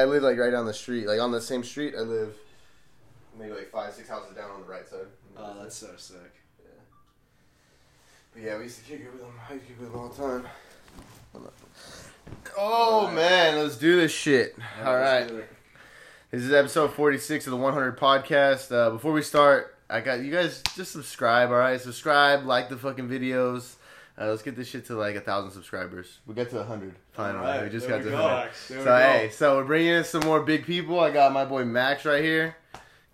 I live like right down the street, like on the same street. I live maybe like five, six houses down on the right side. Oh, that's so sick. Yeah. But yeah, we used to kick it with them. I used to kick it with them all the time. Oh man, let's do this shit. All right. This is episode 46 of the 100 podcast. Uh, before we start, I got you guys just subscribe, all right? Subscribe, like the fucking videos. Uh, let's get this shit to like a thousand subscribers. We got to a 100 finally. Alright, we just there got we to go. 100. So we go. hey, so we're bringing in some more big people. I got my boy Max right here,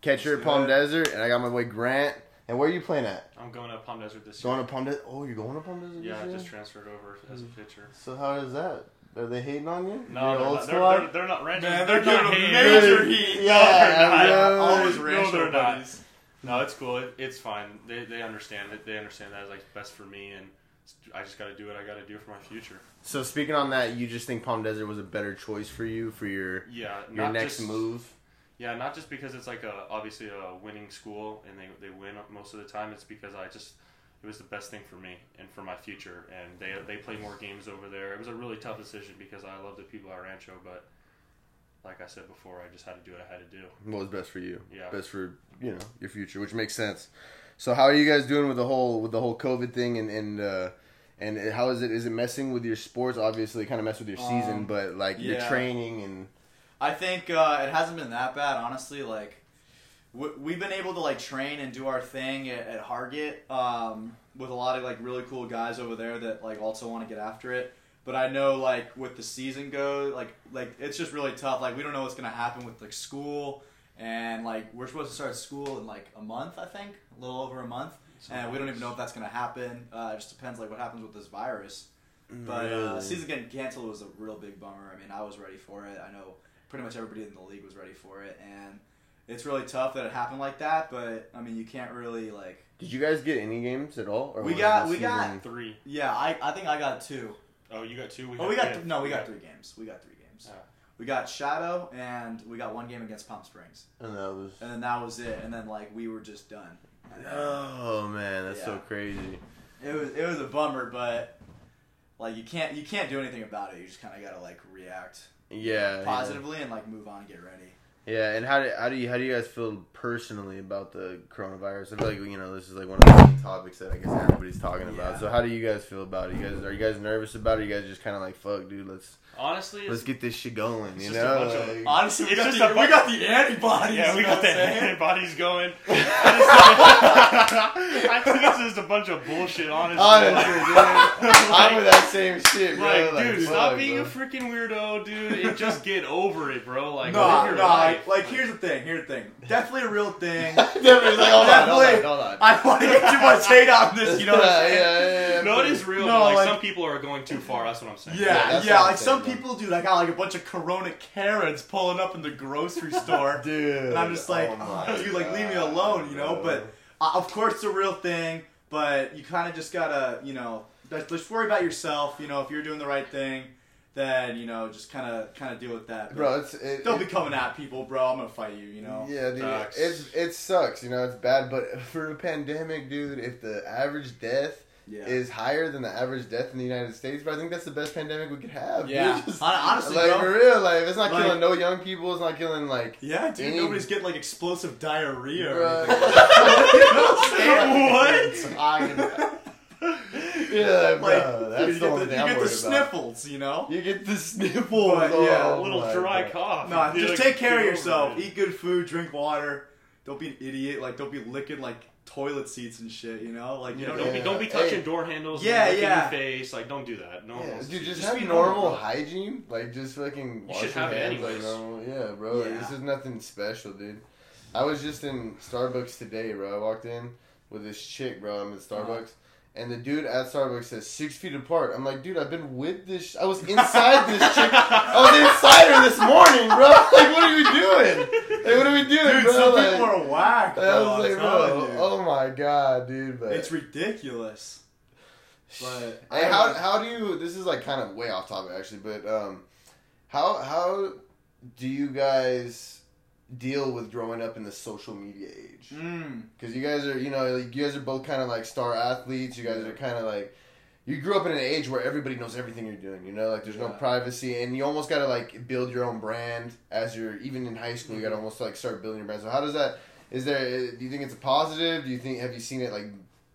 catcher at Palm it. Desert, and I got my boy Grant. And where are you playing at? I'm going to Palm Desert this Going year. to Palm Desert? Oh, you're going to Palm Desert? yeah, I this year? just transferred over as a pitcher. So how is that? Are they hating on you? No, Your they're old not, they're, they're, they're not Rangers. Man, they're, they're not giving haters. major heat. Yeah, No, they're I not. know. Always No, ranch they're not. buddies. No, it's cool. It, it's fine. They, they understand it. They understand that is like best for me, and I just got to do what I got to do for my future. So speaking on that, you just think Palm Desert was a better choice for you for your Yeah, your next just, move? Yeah, not just because it's like a obviously a winning school and they they win most of the time. It's because I just it was the best thing for me and for my future. And they they play more games over there. It was a really tough decision because I love the people at Rancho, but like I said before, I just had to do what I had to do. What was best for you? Yeah. Best for you know your future, which makes sense. So how are you guys doing with the whole with the whole COVID thing and and uh, and how is it? Is it messing with your sports? Obviously, kind of mess with your season, Um, but like your training and I think uh, it hasn't been that bad, honestly. Like, w- we've been able to like train and do our thing at, at Hargett um, with a lot of like really cool guys over there that like also want to get after it. But I know like with the season go, like like it's just really tough. Like we don't know what's gonna happen with like school and like we're supposed to start school in like a month, I think, a little over a month, and we don't even know if that's gonna happen. Uh, it just depends like what happens with this virus. But uh, Really? season getting canceled was a real big bummer. I mean, I was ready for it. I know pretty much everybody in the league was ready for it, and it's really tough that it happened like that. But I mean, you can't really like. Did you guys get any games at all? We got- we got- season- Three. Yeah, I, I think I got two. Oh, you got two. Oh, we got yeah, no, we got three games. We got three games. Yeah. We got Shadow, and we got one game against Palm Springs, and that was. and then that was it. And then like we were just done. Oh man, that's so crazy. It was it was a bummer, but like you can't you can't do anything about it. You just kind of gotta like react Yeah. yeah. positively and like move on and get ready. Yeah, and how do how do you how do you guys feel personally about the coronavirus? I feel like you know this is like one of the main topics that I guess everybody's talking about. Yeah. So how do you guys feel about it? You guys are you guys nervous about it? You guys just kind of like fuck, dude. Let's Honestly, let's get this shit going. It's You just a know, bunch of- Honestly, we It's got just the a bu- we got the antibodies. yeah, we got the saying? antibodies going. I, think this is just a bunch of bullshit, honestly. honestly, dude, I'm with that same shit, bro. Like, dude, stop fuck, being bro. a freaking weirdo, dude, and just get over it, bro. Like, No, live no, your like, like here's the thing. Here's the thing. Definitely a real thing. Definitely, like, hold on, hold on, hold on. I don't want to get too much hate on this. You know what I'm yeah, saying? yeah, yeah, no, it is real. No, but, like, like- some people are going too far. That's what I'm saying. Yeah, Yeah, yeah. what I'm Like some saying, people, dude. I got like a bunch of Corona Karens pulling up in the grocery store, dude. and I'm just like, oh oh, my dude, like leave me alone, you know. bro. But uh, of course, it's a real thing. But you kind of just gotta, you know, just just worry about yourself. You know, if you're doing the right thing, then you know, just kind of kind of deal with that. But bro, it's it, don't it- be coming at people, bro. I'm gonna fight you. You know. Yeah, dude, Facts. it's it sucks. You know, it's bad. But for a pandemic, dude, if the average death Yeah. is higher than the average death in the United States, but I think that's the best pandemic we could have. Yeah. Just- honestly, like bro. for real, like it's not Like- killing no young people, it's not killing like. Yeah, dude. Any- Nobody's getting like explosive diarrhea. Or Bruh. anything. you know what I'm saying? What? Yeah, Like, bro, that's you the get the, you get the about. sniffles, you know. You get the sniffles. But, oh, yeah, a little dry God. cough. No, Dude, just like, take care of yourself. Eat good food, drink water. Don't be an idiot. Like, don't be licking like toilet seats and shit. You know, like You you know, don't be don't be touching Hey. door handles. Yeah, yeah. Your face, like, don't do that. No, Yeah, dude, just, just have be normal normal, hygiene. Like, just fucking You wash should your have hands like normal. Yeah, bro. Yeah. this is nothing special, dude. I was just in Starbucks today, bro. I walked in with this chick, bro. I'm at uh-huh. Starbucks. And the dude at Starbucks says six feet apart. I'm like, dude, I've been with this. I was inside this chick. I was inside her this morning, bro. Like, what are we doing? Like, what are we doing, Dude, bro? some like, people are whack. I was like, bro, you. oh my god, dude. But it's ridiculous. But I how how do you? This is like kind of way off topic actually, but um, how how do you guys deal with growing up in the social media age? Mm. Because you guys are, you know, like, you guys are both kind of like star athletes. You guys are kind of like, you grew up in an age where everybody knows everything you're doing. You know, like there's no privacy, and you almost gotta like build your own brand as you're even in high school. You Mm-hmm. gotta almost like start building your brand. So how does that? Is there? Do you think it's a positive? Do you think have you seen it like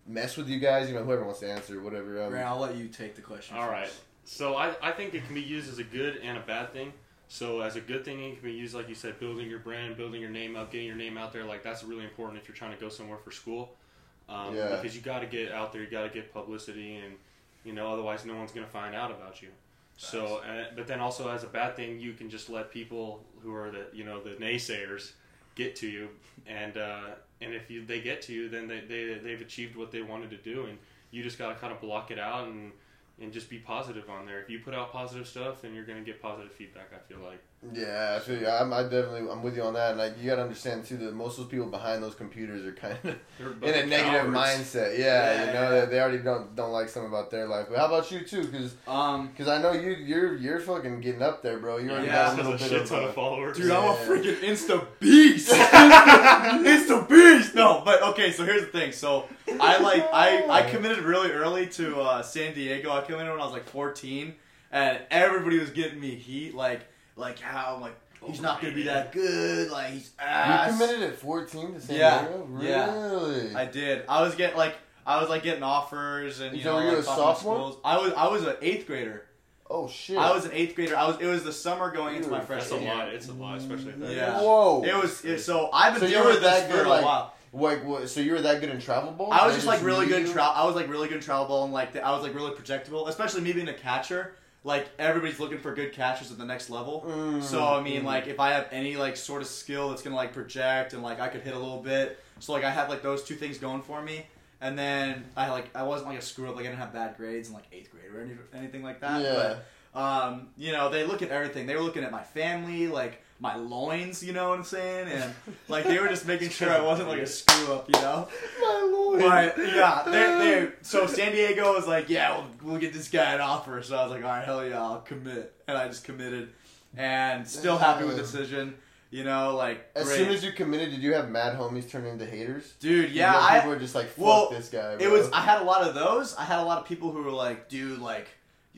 mess with you guys? You know, whoever wants to answer, whatever. Um, Grant, I'll let you take the question. All right. first. So I, I think it can be used as a good and a bad thing. So as a good thing, it can be used like you said, building your brand, building your name up, getting your name out there. Like that's really important if you're trying to go somewhere for school. Um, Yeah. Because you got to get out there, you got to get publicity, and you know otherwise no one's gonna find out about you. So, uh, but then also as a bad thing, you can just let people who are the you know the naysayers get to you, and uh, and if you they get to you, then they, they they've achieved what they wanted to do, and you just gotta kind of block it out and and just be positive on there. If you put out positive stuff, then you're gonna get positive feedback. I feel like. Yeah, I feel you. I'm, I definitely I'm with you on that, and like you gotta understand too that most of those people behind those computers are kind of in a of negative cowards. mindset. Yeah, Yeah, you know yeah. they already don't don't like something about their life. But how about you too? Because Um, I know you you're you're fucking getting up there, bro. You already Yeah, got a little a bit shit of ton of followers. dude, I'm a Yeah. freaking insta beast. insta beast. No, but okay. So here's the thing. So I like I I committed really early to uh, San Diego. I committed when I was like 14, and everybody was getting me heat. Like like how like he's not gonna be that good. Like he's You committed at 14 to San Yeah, Diego? yeah. Really? I did. I was getting like I was like getting offers and you So know were you like, a sophomore? schools. I was I was an eighth grader. oh shit! I was an eighth grader. I was. It was the summer going into my Dude, That's a freshman year. lot. It's a lot, especially at that Yeah. age. Whoa! It was it, so I've been So you dealing were with this that for good, a like- while. Like what? So you were that good in travel ball? I was They just like really good in travel. I was like really good in travel ball and like I was like really projectable, especially me being a catcher. Like everybody's looking for good catchers at the next level. Mm, So I mean, mm. like if I have any like sort of skill that's gonna like project and like I could hit a little bit, so like I had like those two things going for me. And then I like I wasn't like a screw up, like I didn't have bad grades in like eighth grade or any, anything like that. Yeah. But um, you know, they look at everything. They were looking at my family, like my loins, you know what I'm saying, and like they were just making sure I wasn't like a screw up, you know. My lord. But yeah, they they so San Diego was like, yeah, we'll, we'll get this guy an offer. So I was like, all right, hell yeah, I'll commit, and I just committed, and still happy with the decision. You know, like As great. soon as you committed, did you have mad homies turn into haters? dude, You yeah, know, I people were just like, "Fuck well, this guy." it was. I had a lot of those. I had a lot of people who were like, dude, like,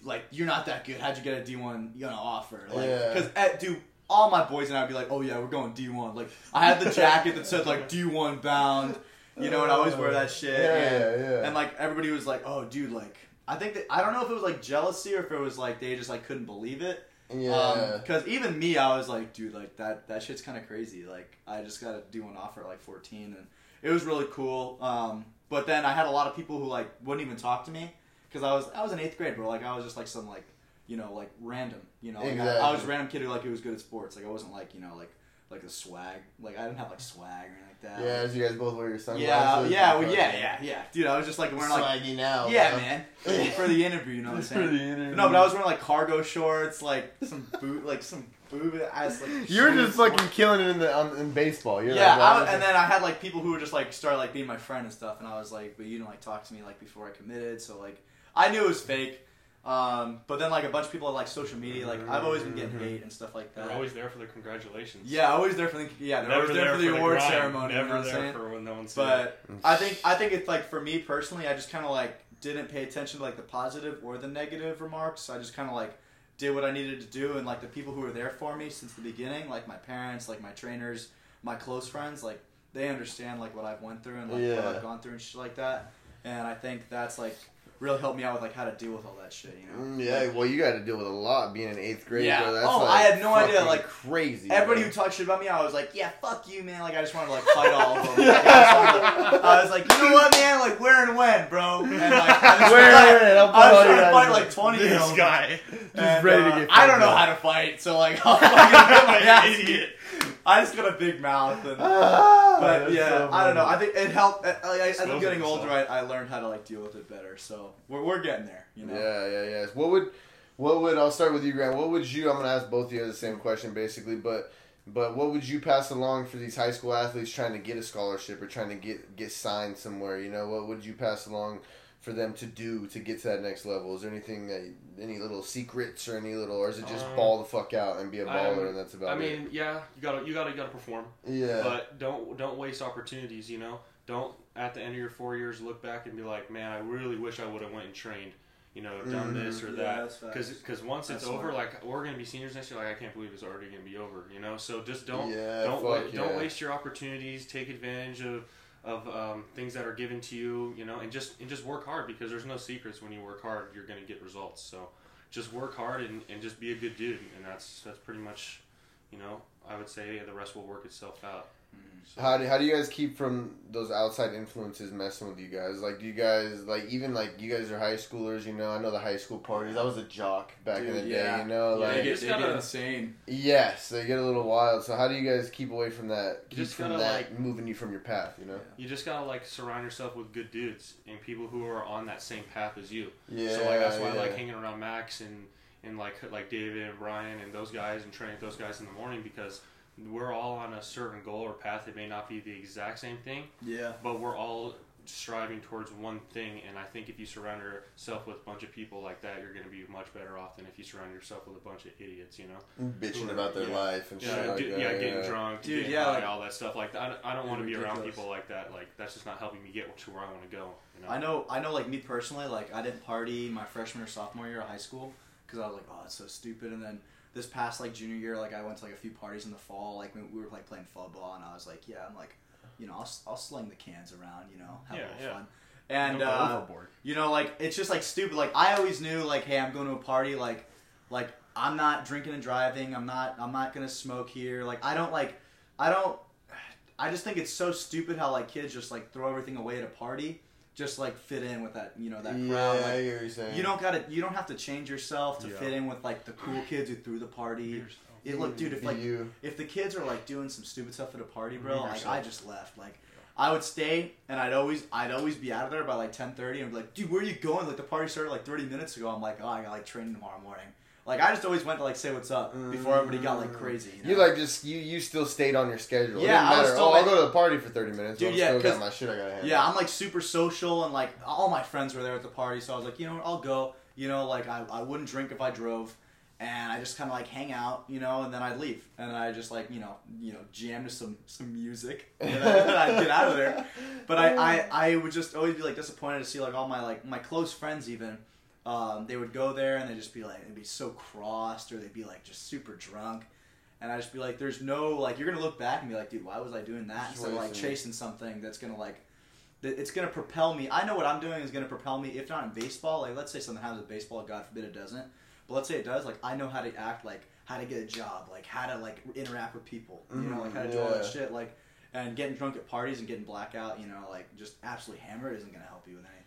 like you're not that good. How'd you get a D one, you know, offer? Like, Yeah. because dude. All my boys and I'd be like, "Oh yeah, we're going D one." Like, I had the jacket that said like D one bound, you know, and I always wear that shit. Yeah, and, yeah, yeah. and like everybody was like, "Oh, dude, like." I think that I don't know if it was like jealousy or if it was like they just like couldn't believe it. yeah. Because even me, I was like, dude, like that that shit's kind of crazy. Like I just got to do an offer at like 14, and it was really cool. Um, but then I had a lot of people who like wouldn't even talk to me because I was I was in eighth grade, bro. Like I was just like some like you know like random, you know. Like, I, I was a random kid who like who was good at sports. Like I wasn't like you know like like a swag. Like I didn't have like swag or anything like that. yeah, as you guys both wear your sunglasses. Yeah, yeah, well, yeah, yeah, yeah, dude. I was just like wearing like swaggy now. yeah, bro. man, for the interview. You know what I'm saying. For the interview. No, but I was wearing like cargo shorts, like some boot, like some boob ass. Like You were just fucking killing it in the um, in baseball. You're Yeah, like, I, wow, and then I had like people who were just like started like being my friend and stuff, and I was like, but you didn't like talk to me like before I committed, so like I knew it was fake. Um, but then like a bunch of people on like social media, like I've always been getting Mhm. hate and stuff like that. They're always there for the congratulations. yeah, always there for the yeah, they're always there for the award grind, ceremony. Never you know what I'm there saying? for when no one's there. But I think I think it's like for me personally, I just kind of like didn't pay attention to like the positive or the negative remarks. I just kind of like did what I needed to do, and like the people who were there for me since the beginning, like my parents, like my trainers, my close friends, like they understand like what I've went through and like what I've gone through and shit like that. And I think that's like really helped me out with like how to deal with all that shit. You know? Mm, Yeah, well, you got to deal with a lot being in eighth grade. Yeah. Bro. That's Oh, like I had no idea, like, crazy. Everybody bro. who talked shit about me, I was like, yeah, fuck you, man. Like, I just wanted to, like, fight all of them. Like, I, just wanted to- I was like, you know what, man? Like, where and when, bro? And, like, I just Where wanted- and when? I'll was trying to fight, like, 20 year this olds. guy. And, ready to uh, get I don't know up. how to fight, so, like, I'll fucking get my ass idiot. Kicked. I just got a big mouth. And, Ah, but, yeah, so I don't know. I think it helped. uh, Like, as I'm getting older, I. I learned how to, like, deal with it better. So, we're, we're getting there, you know? Yeah, yeah, yeah. What would, what would? I'll start with you, Grant. What would you? I'm gonna ask both of you the same question, basically. But, but what would you pass along for these high school athletes trying to get a scholarship or trying to get get signed somewhere? You know, what would you pass along for them to do to get to that next level? Is there anything that, any little secrets or any little, or is it just Um, ball the fuck out and be a baller um, and that's about it. I it? mean, yeah, you gotta, you gotta, you gotta perform, yeah, but don't, don't waste opportunities. You know, don't at the end of your four years look back and be like, man, I really wish I would have went and trained. you know, done Mhm. this or Yeah, that. Because because once it's That's over, like we're gonna be seniors next year. Like I can't believe it's already gonna be over. You know, so just don't yeah, don't fuck wa- yeah. don't waste your opportunities. Take advantage of of um, things that are given to you. You know, and just and just work hard because there's no secrets. When you work hard, you're gonna get results. So just work hard and, and just be a good dude, and that's that's pretty much, you know, I would say the rest will work itself out. So- How do, how do you guys keep from those outside influences messing with you guys? Like, do you guys like even like you guys are high schoolers? You know, I know the high school parties. I was a jock back in Dude, the day. You know, Yeah, like they you get, just they gotta- get insane. yes, they get a little wild. So how do you guys keep away from that? Keep just from gotta, that like- moving you from your path. You know. You just gotta like surround yourself with good dudes and people who are on that same path as you. Yeah. so like that's why I like hanging around Max and and like like David and Brian and those guys and training with those guys in the morning because we're all on a certain goal or path. It may not be the exact same thing, Yeah. but we're all striving towards one thing. And I think if you surround yourself with a bunch of people like that, you're going to be much better off than if you surround yourself with a bunch of idiots. You know. bitching about their Yeah. life and shit Yeah, like get- that. yeah, getting yeah. drunk, Dude, getting yeah, high, like- all that stuff. Like I don't, I don't want to be around people like that. Like that's just not helping me get to where I want to go. You know? I know, I know. Like me personally, like I didn't party my freshman or sophomore year of high school because I was like, oh, it's so stupid. And then this past like junior year, like I went to like a few parties in the fall. Like we were like playing football, and I was like, yeah, I'm like, you know, I'll, I'll sling the cans around, you know, have Yeah, a little yeah. fun. And uh, you know, like it's just like stupid. Like I always knew, like, hey, I'm going to a party. Like, like I'm not drinking and driving. I'm not. I'm not gonna smoke here. Like I don't like. I don't. I just think it's so stupid how like kids just like throw everything away at a party, just like fit in with that you know that yeah, crowd. I Like, hear what you're saying. you don't gotta. You don't have to change yourself to Yeah. fit in with like the cool kids who threw the party. It look, dude. If like you. if the kids are like doing some stupid stuff at a party, bro, like. I just left. Like I would stay and I'd always I'd always be out of there by like ten thirty and be like, dude, where are you going? Like the party started like thirty minutes ago. I'm like, oh, I got like training tomorrow morning. Like I just always went to like say what's up before everybody got like crazy. You, know? You like just you you still stayed on your schedule. It Yeah, didn't I was matter. oh, I'll go to the party for thirty minutes. Dude, yeah, still got my shit I gotta handle. Yeah, I'm like super social and like all my friends were there at the party, so I was like, you know what, I'll go. You know, like I, I wouldn't drink if I drove, and I just kind of like hang out, you know, and then I'd leave, and I just like you know you know jam to some some music, and I'd get out of there. But I, I I would just always be like disappointed to see like all my like my close friends even. Um, they would go there and they'd just be like, they'd be so crossed, or they'd be like just super drunk, and I'd just be like, there's no like, you're gonna look back and be like, dude, why was I doing that instead of like chasing something that's gonna like that it's going to propel me. I know what I'm doing is going to propel me, if not in baseball. Like, let's say something happens with baseball, God forbid it doesn't. But let's say it does. Like, I know how to act, like how to get a job, like how to like interact with people. You know, like how to do all that Mhm, shit. Like, and getting drunk at parties and getting blackout. You know, like just absolutely hammered isn't going to help you with anything.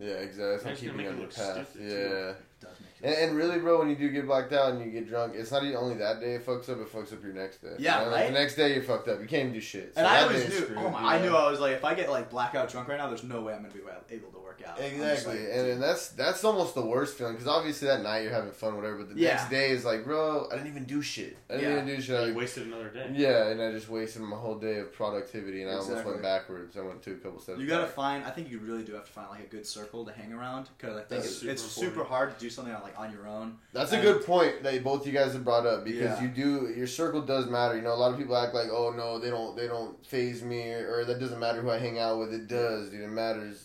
Yeah, exactly. It's not It's gonna keeping on you your path. Yeah. too. It does make you. And, and really, bro, when you do get blacked out and you get drunk, it's not even only that day it fucks up; it fucks up your next day. Yeah, You know, like, right? The next day you're fucked up. You can't even do shit. So and I always knew. screwed, oh my! you I knew I was like, if I get like blackout drunk right now, there's no way I'm gonna be able to work out. Exactly, like, and, and that's that's almost the worst feeling because obviously that night you're having fun, whatever. But the Yeah. next day is like, bro, I didn't even do shit. I didn't Yeah. even do shit. You I- wasted another day. yeah, and I just wasted my whole day of productivity, and I almost went backwards. I went two a couple steps. You gotta back. find. I think you really do have to find like a good circle to hang around because I think That's it's, super it's super hard to do something on, like on your own. That's a good point that both you guys have brought up because Yeah. you do your circle does matter. You know, a lot of people act like, oh no, they don't they don't phase me or, or that doesn't matter who I hang out with. It does, dude. It matters.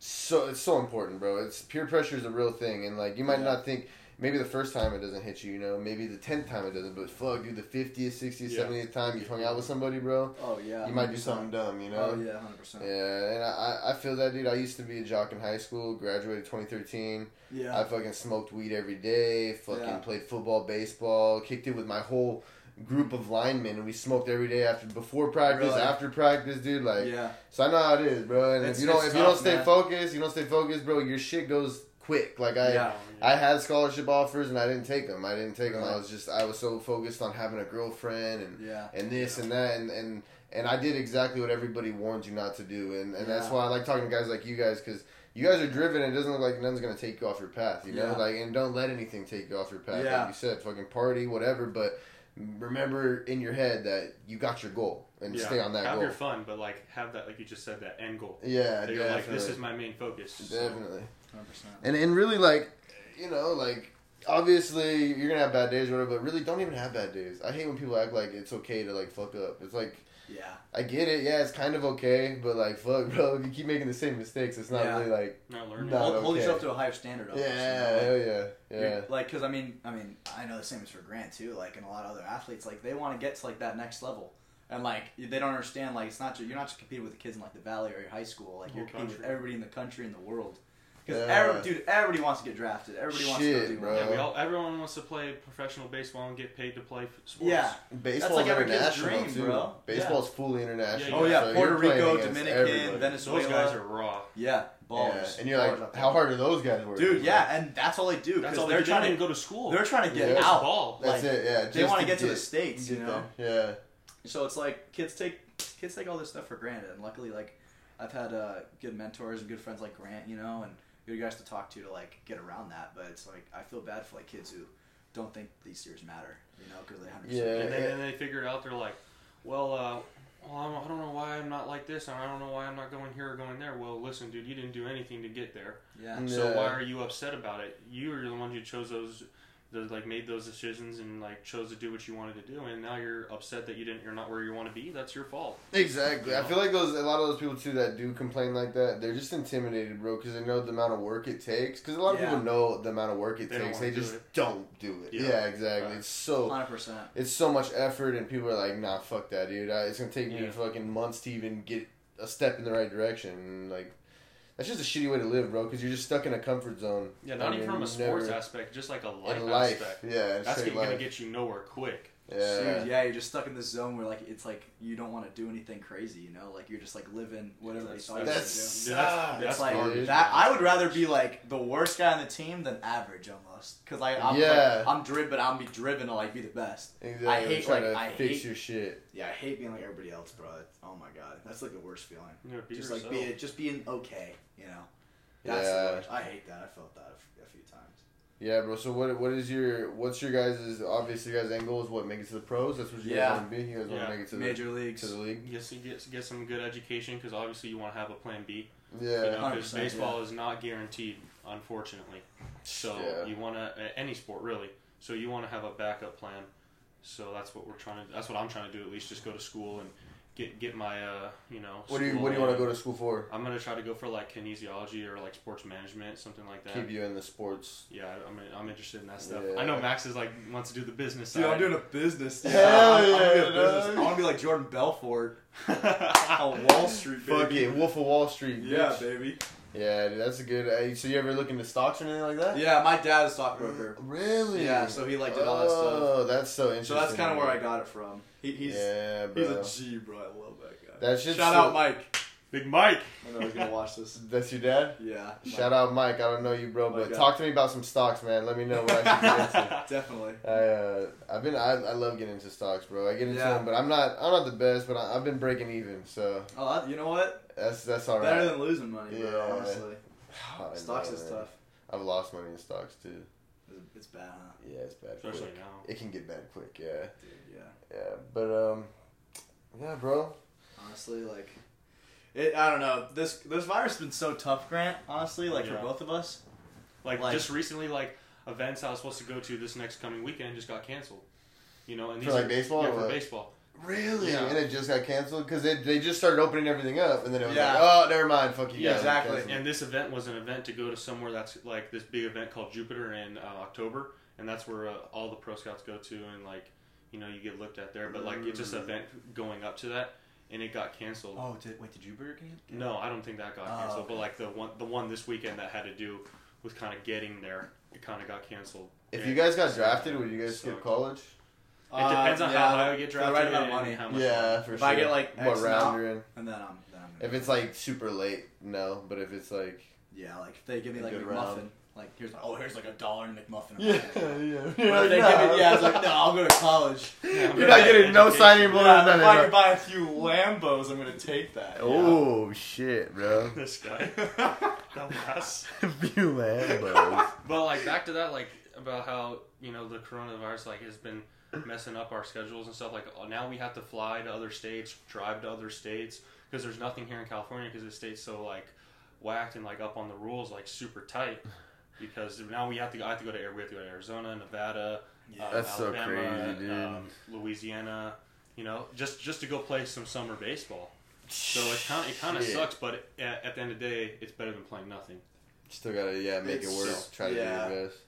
So it's so important, bro. It's peer pressure is a real thing, and like you might Yeah. not think maybe the first time it doesn't hit you, you know, maybe the tenth time it doesn't, but fuck, dude, the fiftieth, sixtieth, Yeah. seventieth time you've hung out with somebody, bro, Oh yeah, you might do something dumb, you know. Oh yeah, hundred percent. Yeah, and I, I feel that, dude. I used to be a jock in high school, graduated 2013. Yeah. I fucking smoked weed every day, fucking Yeah. played football, baseball, kicked it with my whole group of linemen, and we smoked every day after, before practice, Really? after practice, dude. Like, yeah. so I know how it is, bro. And It's- if you don't, if you don't stay man. focused, you don't stay focused, bro. Your shit goes quick. Like I, Yeah. I had scholarship offers and I didn't take them. I didn't take them. I was just, I was so focused on having a girlfriend and Yeah. and this and that and and and I did exactly what everybody warns you not to do and and that's why I like talking to guys like you guys because you guys are driven and it doesn't look like nothing's gonna take you off your path you know Yeah. like and don't let anything take you off your path Yeah. like you said fucking party whatever but remember in your head that you got your goal and Yeah. stay on that have goal your fun, but like have that, like you just said, that end goal. yeah That you're like, this is my main focus. So, definitely Hundred percent. and and really like you know like obviously you're gonna have bad days or whatever, but really don't even have bad days. I hate when people act like it's okay to like fuck up. It's like Yeah. I get it, yeah, it's kind of okay, but like fuck, bro, if you keep making the same mistakes, it's not Yeah. really like Not learning. No. Not hold, hold okay. yourself to a higher standard. almost, you know, yeah, like- yeah, yeah. You're- Like, cause I mean, I mean, I know the same is for Grant too. Like, and a lot of other athletes, like they want to get to like that next level, and like they don't understand. Like, it's not just, you're not just competing with the kids in like the valley or your high school. Like, you're competing with everybody in the country and the world. Because Yeah. every, dude, everybody wants to get drafted. Everybody wants to Shit, go do bro. Yeah, we all, everyone wants to play professional baseball and get paid to play f- sports. Yeah. Baseball's like every international dream, too. bro. Baseball's fully international. Oh, yeah, so Puerto Rico, Dominican, everybody. Venezuela. Those guys are raw. Yeah, ballers. Yeah, and you're Ballers like, how hard are those guys working? dude? Yeah, and that's all they do. That's all they're they trying to go to school. they're trying to get Yeah. Out. ball. That's like, it. Yeah, they want to get to the states, you know. there. So it's like kids take kids take all this stuff for granted, and luckily, like I've had uh, good mentors and good friends like Grant, you know, and good guys to talk to to like get around that. But it's like I feel bad for like kids who don't think these years matter, you know, because they understand. Yeah. and then, then they figure it out. They're like, well, uh, well, I'm, I don't know why I'm not like this, and I don't know why I'm not going here or going there. Well, listen, dude, you didn't do anything to get there. Yeah. Yeah. So why are you upset about it? You are the one who chose those, that like made those decisions and like chose to do what you wanted to do, and now you're upset that you didn't. You're not where you want to be. That's your fault. Exactly. I feel like those a lot of those people too that do complain like that. They're just intimidated, bro, because they know the amount of work it takes. Because a lot of Yeah. people know the amount of work it They takes. wanna They do just it. don't do it. Yeah. Yeah, exactly. Right. It's so Hundred percent. it's so much effort, and people are like, "Nah, fuck that, dude. I, it's gonna take me fucking months to even get a step in the right direction." Like, that's just a shitty way to live, bro. Because you're just stuck in a comfort zone. Yeah, not and even you're from a sports never- aspect, just like a life, life. aspect. Yeah, That's going to get you nowhere quick. Yeah. Dude, yeah, you're just stuck in this zone where like it's like you don't want to do anything crazy, you know, like you're just like living whatever they That's- thought you That's were Dude, that's- sucks, It's that's like garbage, that. I would rather be like the worst guy on the team than average almost, because I I'm Yeah. like, I'm driven, but I'm be driven to like be the best. Exactly. I hate, like, to I fix hate- your shit. Yeah, I hate being like everybody else, bro. It's- oh my god, that's like the worst feeling. You know, be just yourself. like be just being okay, you know. That's Yeah. the worst. I hate that. I felt that a f- a few times. Yeah, bro. So what? What is your? What's your guys' obviously your guys' end goal is what? Make it to the pros. That's what you Yeah. guys want to be. You guys want Yeah. to make it to the Major leagues. to the league. Get, some- get, get some good education because obviously you want to have a plan B. Yeah. You know, because 100%, baseball is not guaranteed, unfortunately. So Yeah. you want to any sport really. So you want to have a backup plan. So that's what we're trying to. That's what I'm trying to do. At least just go to school and get get my uh you know. What do you What do you want to go to school for? I'm gonna try to go for like kinesiology or like sports management, something like that. Keep you in the sports. Yeah, I'm I'm interested in that stuff. Yeah. I know Max is like wants to do the business Dude, side. I'm doing a business. dude. Hell I'm, I'm gonna be a yeah, business. I want to be like Jordan Belfort on Wall Street, baby. Fuck it, Wolf of Wall Street. Yeah, bitch. baby. Yeah, dude, that's a good. Uh, so you ever look into stocks or anything like that? Yeah, my dad is a stockbroker. Really? Yeah, so he like did all that stuff. Oh, that's so interesting. So that's kind of where I got it from. He, he's Yeah, bro. he's a G, bro. I love that guy. That shit's Shout so- out Mike. Big Mike. I know he's gonna watch this. That's your dad. Yeah. Shout out Mike. I don't know you, bro, My but guy. talk to me about some stocks, man. Let me know what I should get into. Definitely. I, uh, I've been I, I love getting into stocks, bro. I get into Yeah. them, but I'm not I'm not the best, but I, I've been breaking even, so Oh, that- you know what? that's that's all right. Better right. than losing money, bro. Yeah. Honestly, I stocks know, is man. tough. I've lost money in stocks too. It's, it's bad, huh? Yeah, it's bad. Especially quick. now. It can get bad quick. Yeah, Dude, yeah. yeah, but um, yeah, bro. Honestly, like, it. I don't know. This this virus has been so tough, Grant. Honestly, like Yeah. for both of us. Like, Like- just recently, like events I was supposed to go to this next coming weekend just got canceled. You know, and For, these like, are- baseball Yeah, or for what? baseball. Really? Yeah. And it just got canceled because they, they just started opening everything up, and then it was Yeah. like, oh, never mind, fuck you Yeah, guys. exactly. Cancel. And this event was an event to go to somewhere that's like this big event called Jupiter in uh, October, and that's where uh, all the pro scouts go to, and like, you know, you get looked at there. But like, it's just an event going up to that, and it got canceled. Oh, did wait? Did Jupiter get? No, I don't think that got Oh, canceled. But like the one, the one this weekend that had to do with kind of getting there, it kind of got canceled. If And you guys got drafted, would you guys skip sucked. college? It depends on Uh, yeah, how high I get for the drafted right amount of money. how much Yeah, money. for If sure. I get, like, what round you're in? And then I'm then I'm. If it's like super late, no. But if it's like yeah, like if they give me like a good McMuffin, round. Like here's oh here's like a dollar in McMuffin. yeah, yeah, But You're they like, give me, nah. yeah, it's like no, I'll go to college. Yeah, You're not getting no signing bonus. Yeah, if nothing, I bro. can buy a few Lambos, I'm gonna take that. Oh shit, bro. This guy, dumbass. Few Lambos. But like back to that, like about how you know the coronavirus like has been messing up our schedules and stuff. Like now we have to fly to other states, drive to other states because there's nothing here in California because the state's so like whacked and like up on the rules, like super tight. Because now we have to go. I have to go to we have to go to Arizona, Nevada, uh, That's so Alabama, crazy, dude. Um, Louisiana. You know, just just to go play some summer baseball. So it kind of it kind of sucks, but at, at the end of the day, it's better than playing nothing. Still gotta yeah make It's it work. so- Try to yeah. do your best.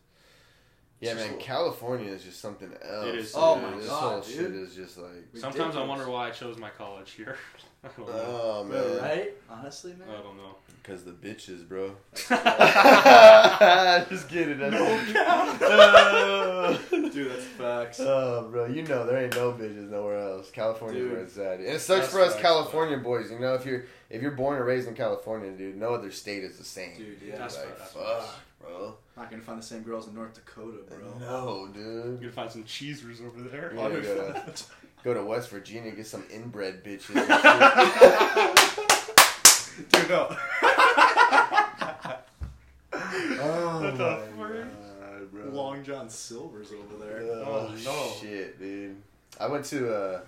Yeah, man, just- California is just something else. It is. Oh dude. my this God, whole dude. shit is just like. Sometimes I wonder why I chose my college here. I don't know. Oh man, Right? Honestly, man. I don't know. because the bitches, bro. That's- just kidding. That's Dude, that's facts. Oh, bro, you know there ain't no bitches nowhere else. California's Dude. where it's at. And it sucks That's for us facts, California boys. You know, if you're if you're born and raised in California, dude, no other state is the same. Dude, yeah. That's like, fair, that's fuck, bro. Not gonna find the same girls in North Dakota, bro. No, dude. You're gonna find some cheesers over there. Yeah, Why go, would- to, go to West Virginia, get some inbred bitches. Dude, no. oh, What the my? God, bro. Long John Silver's over there. Oh, Oh, no. Shit, dude. I went to uh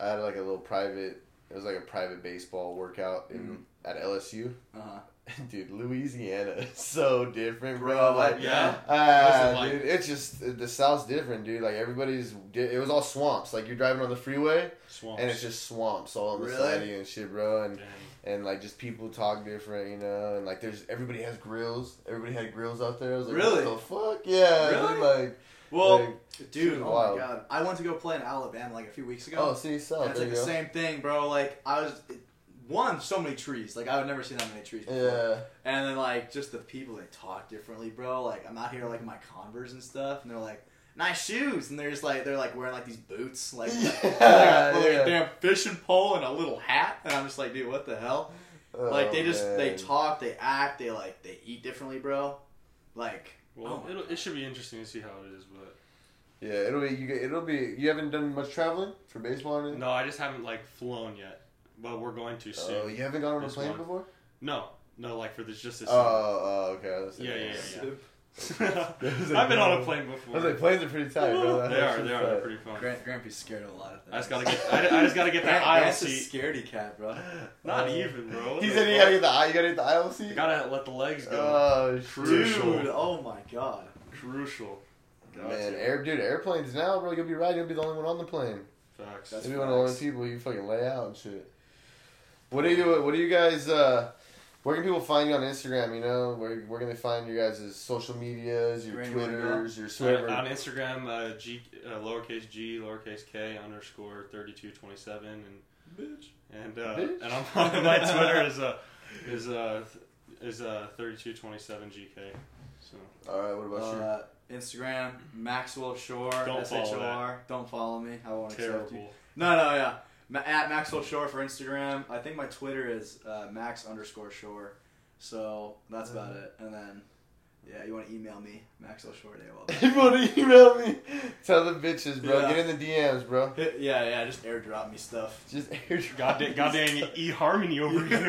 I had like a little private it was like a private baseball workout in Mhm. at LSU. Uh-huh. Dude, Louisiana is so different, bro. Bro, like Yeah. ah, What's like? dude, it's just the South's different, dude. Like everybody's it was all swamps. Like you're driving on the freeway Swamps. and it's just swamps all on the Really? side of you and shit, bro. And and like just people talk different, you know, and like there's everybody has grills. Everybody had grills out there. I was like, Really? what the fuck? Yeah, Really? dude, like Well, like, dude, oh wild. my god. I went to go play in Alabama like a few weeks ago. Oh, see, so it's like the go. same thing, bro. Like, I was. One, so many trees. Like, I would never seen that many trees before. Yeah. And then, like, just the people, they talk differently, bro. Like, I'm out here, like, in my Converse and stuff, and they're like, nice shoes. And they're just like, they're like wearing, like, these boots. Like, Yeah, like, a, like, a damn fishing pole and a little hat. And I'm just like, dude, what the hell? like, Oh, they just, they talk, they act, they, like, they eat differently, bro. Like, Well, Oh. it'll, it should be interesting to see how it is, but Yeah, it'll be you. get- It'll be. You haven't done much traveling for baseball or anything. no, I just haven't like flown yet. But we're going to oh, soon. Oh, you haven't gone on a plane one. before. No, no, like for this just this. Oh, oh, okay. I was Yeah, yeah, yeah. There's I've been on a a- plane I before. was like, planes are pretty tight, bro. they are, they are, they're pretty fun. Grant, Grampy's scared of a lot of things. I just gotta get, I, I just gotta get that Grant, aisle Grant's a scaredy cat, bro. Not Uh, even, bro. What He the said you fuck? gotta get the aisle. You gotta get the aisle seat. You gotta let the legs go. Oh, Crucial. Dude, oh my god. Crucial. Got man, to. air, dude, airplanes now, bro. You'll be right. You'll be the only one on the plane. Facts. That's You'll be one of the only people you fucking lay out and shit. What do you? What do you guys? uh Where can people find you on Instagram? You know, where where can they find you guys' social medias, your Where Twitters, your on, on Instagram, uh, G, uh, lowercase g, lowercase k, underscore thirty two twenty seven, and Bitch. and uh, Bitch. and I'm on my Twitter is uh is uh is uh thirty two twenty seven gk. So All right. What about you? Uh, Instagram, Maxwell Shor. Don't follow S-H-O-R. Don't follow me. I won't accept you. No, no, yeah. Ma- at Maxwell Shor for Instagram. I think my Twitter is uh, Max underscore Shor. So that's about Uh. it. And then, yeah, you want to email me, Maxwell Shor you want to email me? Tell the bitches, bro. Yeah. Get in the DMs, bro. Yeah, yeah, just airdrop me stuff. Just airdrop. Goddamn, goddamn E Harmony over here.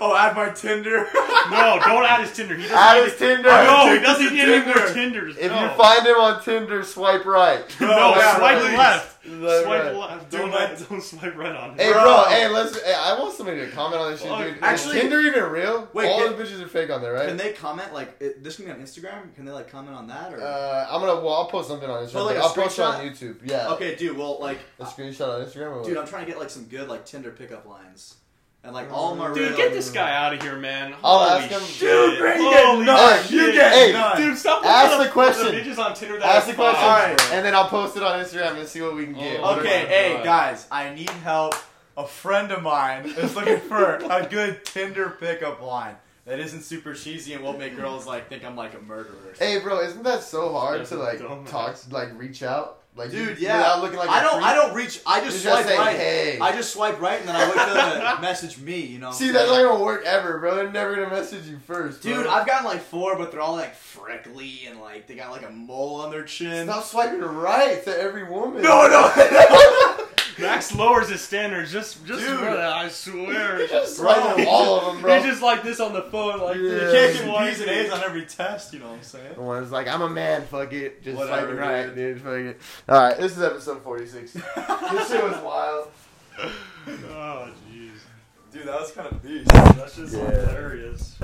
oh, add my Tinder. no, don't add his Tinder. He doesn't Add his it- Tinder. No, he doesn't us to need any more Tinder. Tinders. If no. you find him on Tinder, swipe right. no, yeah, swipe please. left. Swipe Swipe right. left. Don't, my- let- don't swipe right on him. Hey, Bro. bro. Hey, let's. Hey, I want somebody to comment on this shit, dude. Actually- is Tinder even real? Wait, all get- the bitches are fake on there, right? Can they comment like it, this can be on Instagram? Can they like comment on that or? Uh, I'm gonna. Well, I'll post something on Instagram. Oh, like but a I'll post it on screenshot? YouTube. Yeah. okay, dude. Well, like, A screenshot on Instagram. Or what? dude, I'm trying to get like some good like Tinder pickup lines, and like all my Dude, get this guy out of here, man. I'll Holy ask him- shit. Dude, bring it Holy nuts. shit. You get Hey, nuts. Dude, stop Ask looking the up question. The bitches on Tinder that Ask are the question. Alright. and then I'll post it on Instagram and see what we can get. Oh, Okay, hey God. guys, I need help. A friend of mine is looking for a good Tinder pickup line that isn't super cheesy and won't make girls like think I'm like a murderer. Hey, bro, isn't that so hard That's to like dumbass. talk, like reach out, like Dude, you- yeah. without looking like I don't. I don't reach. I just just swipe say, right. hey. I just swipe right, and then I wait for them to message me. You know. See, that's not gonna work ever, bro. They're never gonna message you first, bro. Dude, I've gotten like four, but they're all like freckly and like they got like a mole on their chin. Stop swiping right to every woman. No, no. Max lowers his standards just, just Dude. for that. I swear. You're just Bro. swiping all of them, bro. He's just like this on the phone, like Yeah. You can't get like B's and A's on every test. You know what I'm saying? The one's like, I'm a man, fuck it. Just Whatever, swiping right, dude. Fuck it. Alright, this is episode 46. this shit was wild. Oh, jeez. Dude, that was kind of beast. That's just Yeah. hilarious.